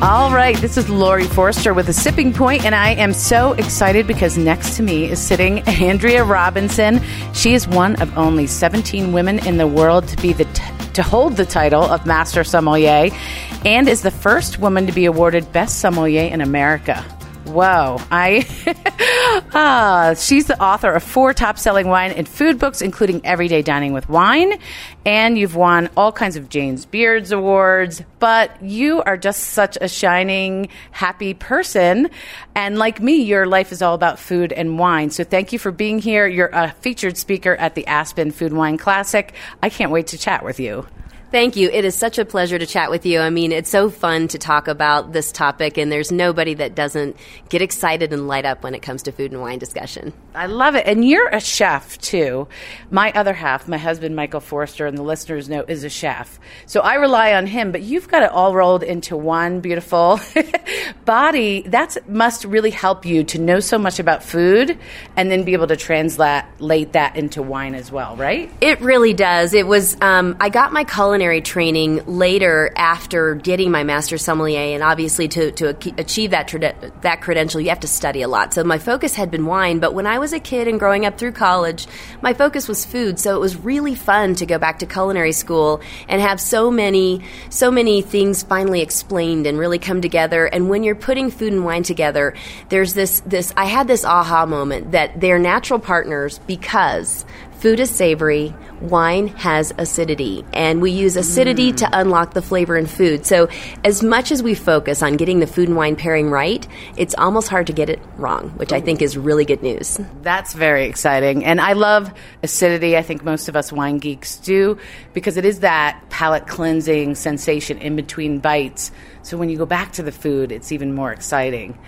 All right, this is Laurie Forster with a sipping point, and I am so excited because next to me is sitting Andrea Robinson. She is one of only 17 women in the world to be the t- to hold the title of Master Sommelier, and is the first woman to be awarded Best Sommelier in America. Whoa. I ah, she's the author of four top-selling wine and food books including Everyday Dining with Wine, and you've won all kinds of James Beards awards, but you are just such a shining happy person and like me your life is all about food and wine. So thank you for being here. You're a featured speaker at the Aspen Food Wine Classic. I can't wait to chat with you. Thank you. It is such a pleasure to chat with you. I mean, it's so fun to talk about this topic, and there's nobody that doesn't get excited and light up when it comes to food and wine discussion. I love it. And you're a chef, too. My other half, my husband, Michael Forster, and the listeners know, is a chef. So I rely on him, but you've got it all rolled into one beautiful body. That must really help you to know so much about food and then be able to translate that into wine as well, right? It really does. It was, um, I got my culinary culinary training later after getting my master sommelier, and obviously to, to achieve that that credential, you have to study a lot. So my focus had been wine, but when I was a kid and growing up through college, my focus was food. So it was really fun to go back to culinary school and have so many so many things finally explained and really come together. And when you're putting food and wine together, there's this this I had this aha moment that they're natural partners because Food is savory, wine has acidity, and we use acidity mm. to unlock the flavor in food. So, as much as we focus on getting the food and wine pairing right, it's almost hard to get it wrong, which I think is really good news. That's very exciting. And I love acidity. I think most of us wine geeks do because it is that palate cleansing sensation in between bites. So, when you go back to the food, it's even more exciting.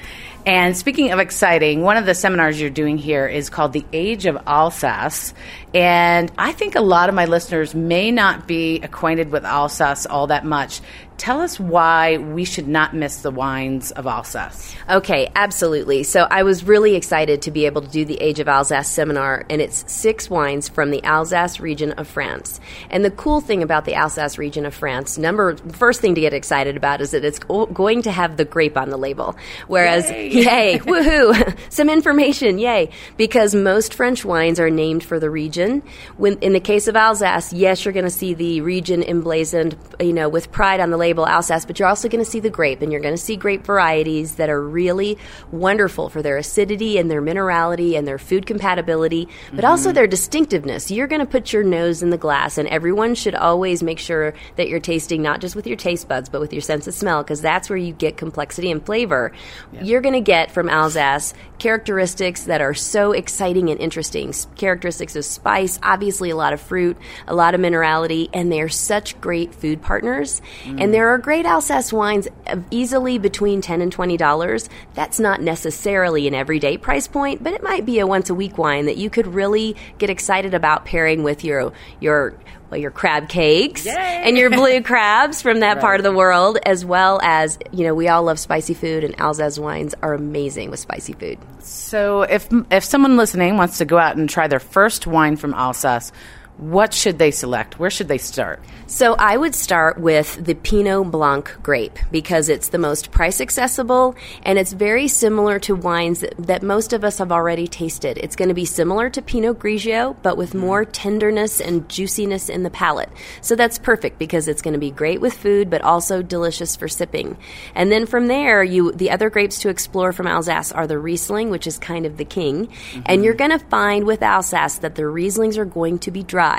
And speaking of exciting, one of the seminars you're doing here is called The Age of Alsace. And I think a lot of my listeners may not be acquainted with Alsace all that much. Tell us why we should not miss the wines of Alsace. Okay, absolutely. So I was really excited to be able to do the Age of Alsace seminar, and it's six wines from the Alsace region of France. And the cool thing about the Alsace region of France, number first thing to get excited about is that it's going to have the grape on the label. Whereas, yay, yay woohoo, some information, yay, because most French wines are named for the region. When in the case of Alsace, yes, you're going to see the region emblazoned, you know, with pride on the label label Alsace, but you're also going to see the grape, and you're going to see grape varieties that are really wonderful for their acidity and their minerality and their food compatibility, but mm-hmm. also their distinctiveness. You're going to put your nose in the glass, and everyone should always make sure that you're tasting not just with your taste buds, but with your sense of smell, because that's where you get complexity and flavor. Yep. You're going to get from Alsace characteristics that are so exciting and interesting. Characteristics of spice, obviously a lot of fruit, a lot of minerality, and they're such great food partners. Mm. And they're there are great Alsace wines easily between 10 and $20. That's not necessarily an everyday price point, but it might be a once a week wine that you could really get excited about pairing with your your well, your crab cakes Yay! and your blue crabs from that right. part of the world, as well as, you know, we all love spicy food, and Alsace wines are amazing with spicy food. So, if, if someone listening wants to go out and try their first wine from Alsace, what should they select? Where should they start? So I would start with the Pinot Blanc grape because it's the most price accessible and it's very similar to wines that, that most of us have already tasted. It's going to be similar to Pinot Grigio, but with more tenderness and juiciness in the palate. So that's perfect because it's going to be great with food, but also delicious for sipping. And then from there, you the other grapes to explore from Alsace are the Riesling, which is kind of the king, mm-hmm. and you're going to find with Alsace that the Rieslings are going to be dry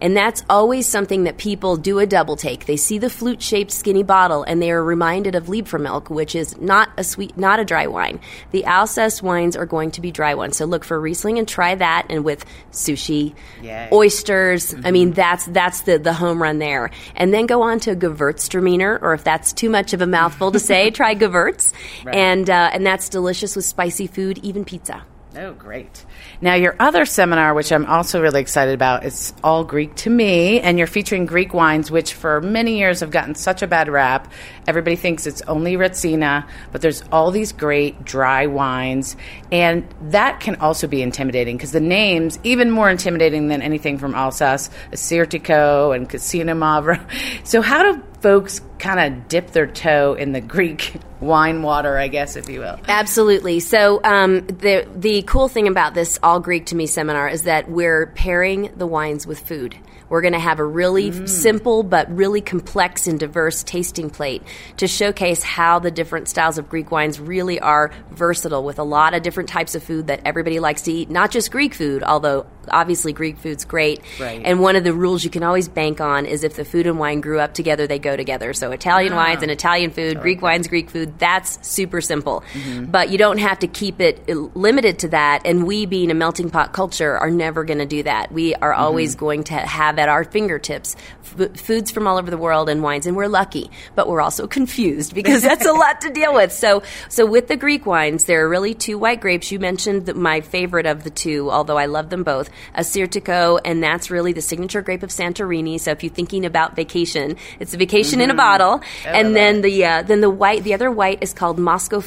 And that's always something that people do a double take. They see the flute shaped skinny bottle and they are reminded of Liebfraumilch, which is not a sweet, not a dry wine. The Alsace wines are going to be dry ones. So look for Riesling and try that. And with sushi, Yay. oysters, mm-hmm. I mean, that's, that's the, the home run there. And then go on to Gewürztraminer, or if that's too much of a mouthful to say, try Gewürz. Right. And, uh, and that's delicious with spicy food, even pizza. Oh, great. Now, your other seminar, which I'm also really excited about, it's all Greek to me, and you're featuring Greek wines, which for many years have gotten such a bad rap. Everybody thinks it's only Retsina, but there's all these great dry wines, and that can also be intimidating because the names, even more intimidating than anything from Alsace, Assyrtiko and Xinomavro. So, how do folks kind of dip their toe in the Greek wine water, I guess, if you will. Absolutely. So um, the the cool thing about this all Greek to me seminar is that we're pairing the wines with food. We're going to have a really mm. simple but really complex and diverse tasting plate to showcase how the different styles of Greek wines really are versatile with a lot of different types of food that everybody likes to eat, not just Greek food, although obviously Greek food's great. Right. And one of the rules you can always bank on is if the food and wine grew up together, they go together. So Italian ah. wines and Italian food, Greek wines, Greek food, that's super simple. Mm-hmm. But you don't have to keep it limited to that. And we, being a melting pot culture, are never going to do that. We are mm-hmm. always going to have at our fingertips f- foods from all over the world and wines. And we're lucky, but we're also confused because that's a lot to deal with. So, so with the Greek wines, there are really two white grapes. You mentioned the, my favorite of the two, although I love them both. Assyrtiko, and that's really the signature grape of Santorini. So if you're thinking about vacation, it's a vacation mm-hmm. in a mm-hmm. bottle. and then the uh, then the white, the other white is called Moscow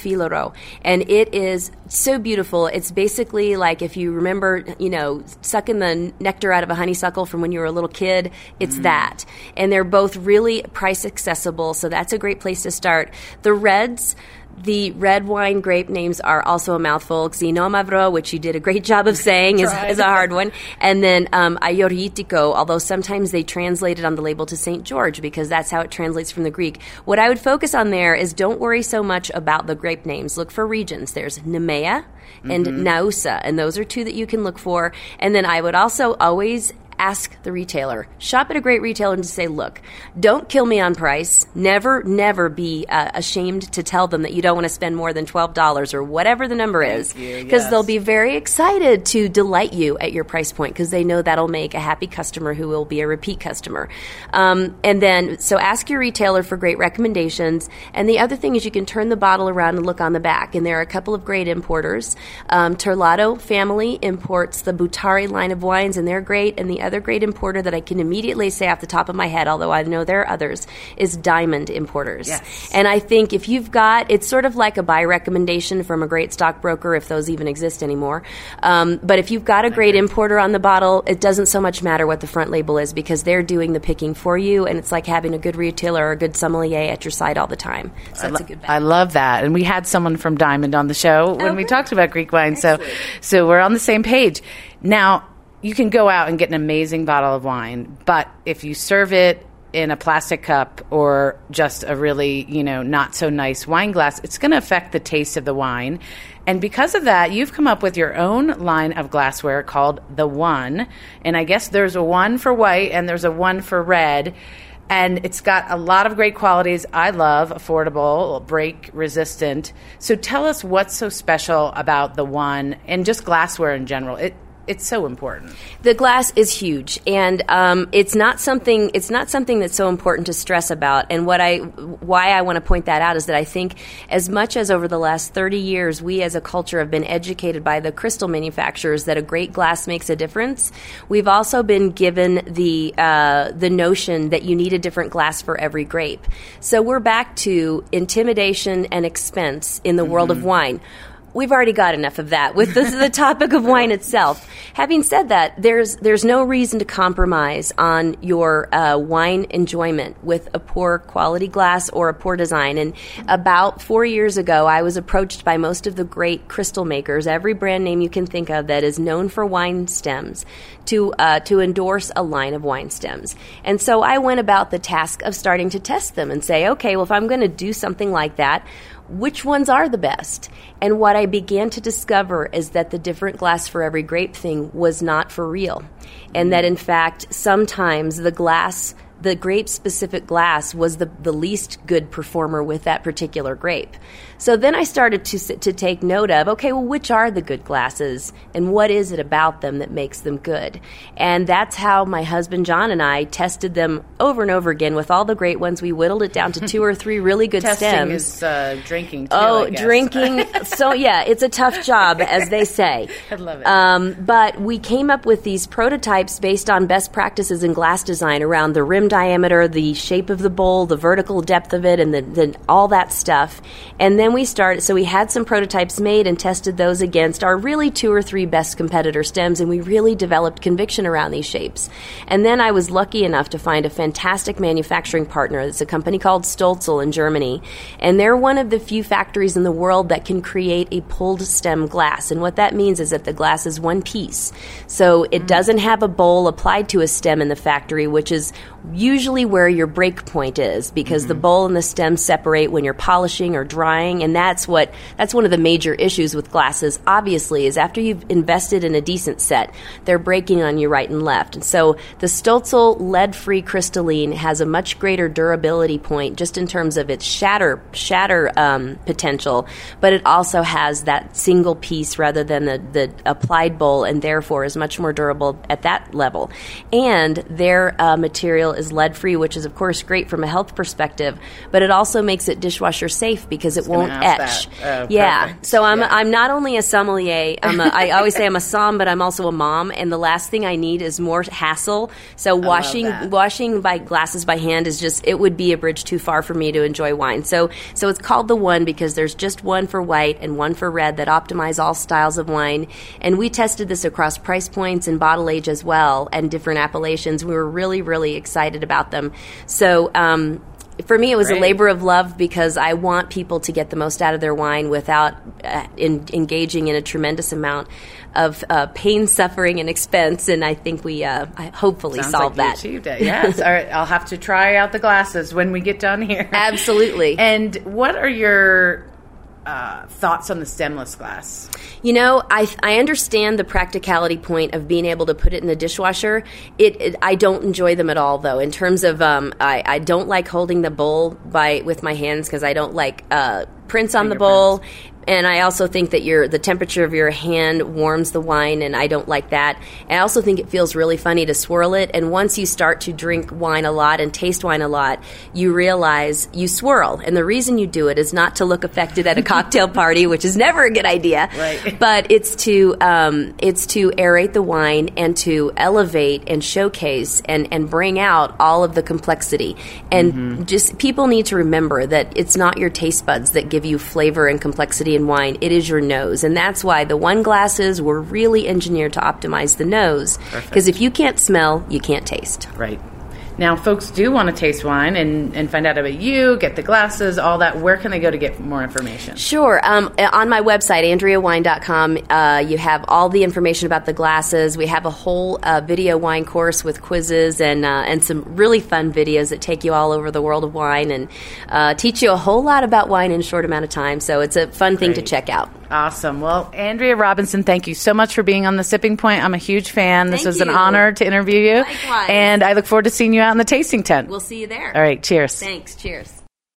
and it is so beautiful. It's basically like if you remember, you know, sucking the nectar out of a honeysuckle from when you were a little kid. It's mm. that, and they're both really price accessible. So that's a great place to start. The reds. The red wine grape names are also a mouthful. Xinomavro, which you did a great job of saying, is, is, a hard one. And then um, Agiorgitiko, although sometimes they translate it on the label to St. George because that's how it translates from the Greek. What I would focus on there is don't worry so much about the grape names. Look for regions. There's Nemea and mm-hmm. Naoussa, and those are two that you can look for. And then I would also always ask the retailer. Shop at a great retailer and just say, look, don't kill me on price. Never, never be uh, ashamed to tell them that you don't want to spend more than $12 or whatever the number is. Because yes. they'll be very excited to delight you at your price point because they know that'll make a happy customer who will be a repeat customer. Um, and then, so ask your retailer for great recommendations. And the other thing is you can turn the bottle around and look on the back. And there are a couple of great importers. Um, Terlato family imports the Boutari line of wines, and they're great. And the other great importer that I can immediately say off the top of my head, although I know there are others, is Diamond Importers. Yes. And I think if you've got, it's sort of like a buy recommendation from a great stockbroker, if those even exist anymore. Um, but if you've got a great importer on the bottle, it doesn't so much matter what the front label is because they're doing the picking for you, and it's like having a good retailer or a good sommelier at your side all the time. So that's lo- a good. Bet. I love that, and we had someone from Diamond on the show when oh, we talked about Greek wine, Excellent. so so we're on the same page. Now, you can go out and get an amazing bottle of wine, but if you serve it in a plastic cup or just a really, you know, not so nice wine glass, it's going to affect the taste of the wine. And because of that, you've come up with your own line of glassware called the One. And I guess there's a one for white and there's a one for red. And it's got a lot of great qualities I love, affordable, break resistant. So tell us what's so special about the One and just glassware in general. It it's so important. The glass is huge, and um, it's not something. It's not something that's so important to stress about. And what I, why I want to point that out is that I think, as much as over the last thirty years, we as a culture have been educated by the crystal manufacturers that a great glass makes a difference. We've also been given the uh, the notion that you need a different glass for every grape. So we're back to intimidation and expense in the mm-hmm. world of mm-hmm. wine we've already got enough of that with the, the topic of wine itself. Having said that, there's there's no reason to compromise on your uh, wine enjoyment with a poor quality glass or a poor design. And about four years ago, I was approached by most of the great crystal makers, every brand name you can think of that is known for wine stems, to uh, to endorse a line of wine stems. And so I went about the task of starting to test them and say, okay, well, if I'm going to do something like that which ones are the best? And what I began to discover is that the different glass for every grape thing was not for real. And that in fact, sometimes the glass the grape specific glass was the, the least good performer with that particular grape. So then I started to, to take note of okay, well, which are the good glasses and what is it about them that makes them good? And that's how my husband John and I tested them over and over again with all the great ones. We whittled it down to two or three really good Testing stems. Is, uh, drinking. Too, oh, drinking. so yeah, it's a tough job, as they say. I love it. Um, but we came up with these prototypes based on best practices in glass design around the rim diameter, the shape of the bowl, the vertical depth of it, and the, the, all that stuff. And then we started, so we had some prototypes made and tested those against our really two or three best competitor stems, and we really developed conviction around these shapes. And then I was lucky enough to find a fantastic manufacturing partner. It's a company called Stölzle in Germany, and they're one of the few factories in the world that can create a pulled stem glass. And what that means is that the glass is one piece. So it doesn't have a bowl applied to a stem in the factory, which is usually where your break point is because mm-hmm. the bowl and the stem separate when you're polishing or drying and that's what that's one of the major issues with glasses obviously is after you've invested in a decent set they're breaking on you right and left. And so the Stölzle lead-free crystalline has a much greater durability point just in terms of its shatter shatter um, potential but it also has that single piece rather than the, the applied bowl and therefore is much more durable at that level. And their uh, material is lead free, which is of course great from a health perspective, but it also makes it dishwasher safe because it won't etch. Oh, yeah. Perfect. So I'm yeah. I'm not only a sommelier. I'm a, I always say I'm a som, but I'm also a mom, and the last thing I need is more hassle. So washing washing by glasses by hand is just it would be a bridge too far for me to enjoy wine. So so it's called the one because there's just one for white and one for red that optimize all styles of wine. And we tested this across price points and bottle age as well and different appellations. We were really really excited excited about them. So um, for me, it was a labor of love because I want people to get the most out of their wine without uh, in, engaging in a tremendous amount of uh, pain, suffering, and expense. And I think we uh, hopefully Sounds solved like that. achieved it. Yes. All right. I'll have to try out the glasses when we get done here. Absolutely. and what are your uh, thoughts on the stemless glass? You know, I I understand the practicality point of being able to put it in the dishwasher. It, it I don't enjoy them at all, though. In terms of, um, I I don't like holding the bowl by with my hands because I don't like uh, prints on the bowl and I also think that your the temperature of your hand warms the wine, and I don't like that. I also think it feels really funny to swirl it. And once you start to drink wine a lot and taste wine a lot, you realize you swirl. And the reason you do it is not to look affected at a cocktail party, which is never a good idea. Right. But it's to um, it's to aerate the wine and to elevate and showcase and and bring out all of the complexity. And mm-hmm. just people need to remember that it's not your taste buds that give you flavor and complexity in wine, it is your nose. And that's why the one glasses were really engineered to optimize the nose. Because if you can't smell, you can't taste. Right. Now, folks do want to taste wine and, and find out about you, get the glasses, all that. Where can they go to get more information? Sure. Um, on my website, AndreaWine.com, uh, you have all the information about the glasses. We have a whole uh, video wine course with quizzes and, uh, and some really fun videos that take you all over the world of wine and uh, teach you a whole lot about wine in a short amount of time. So it's a fun Great. thing to check out. Awesome. Well, Andrea Robinson, thank you so much for being on the Sipping Point. I'm a huge fan. This thank was you. an honor to interview you. Likewise. And I look forward to seeing you out in the tasting tent. We'll see you there. All right. Cheers. Thanks. Cheers.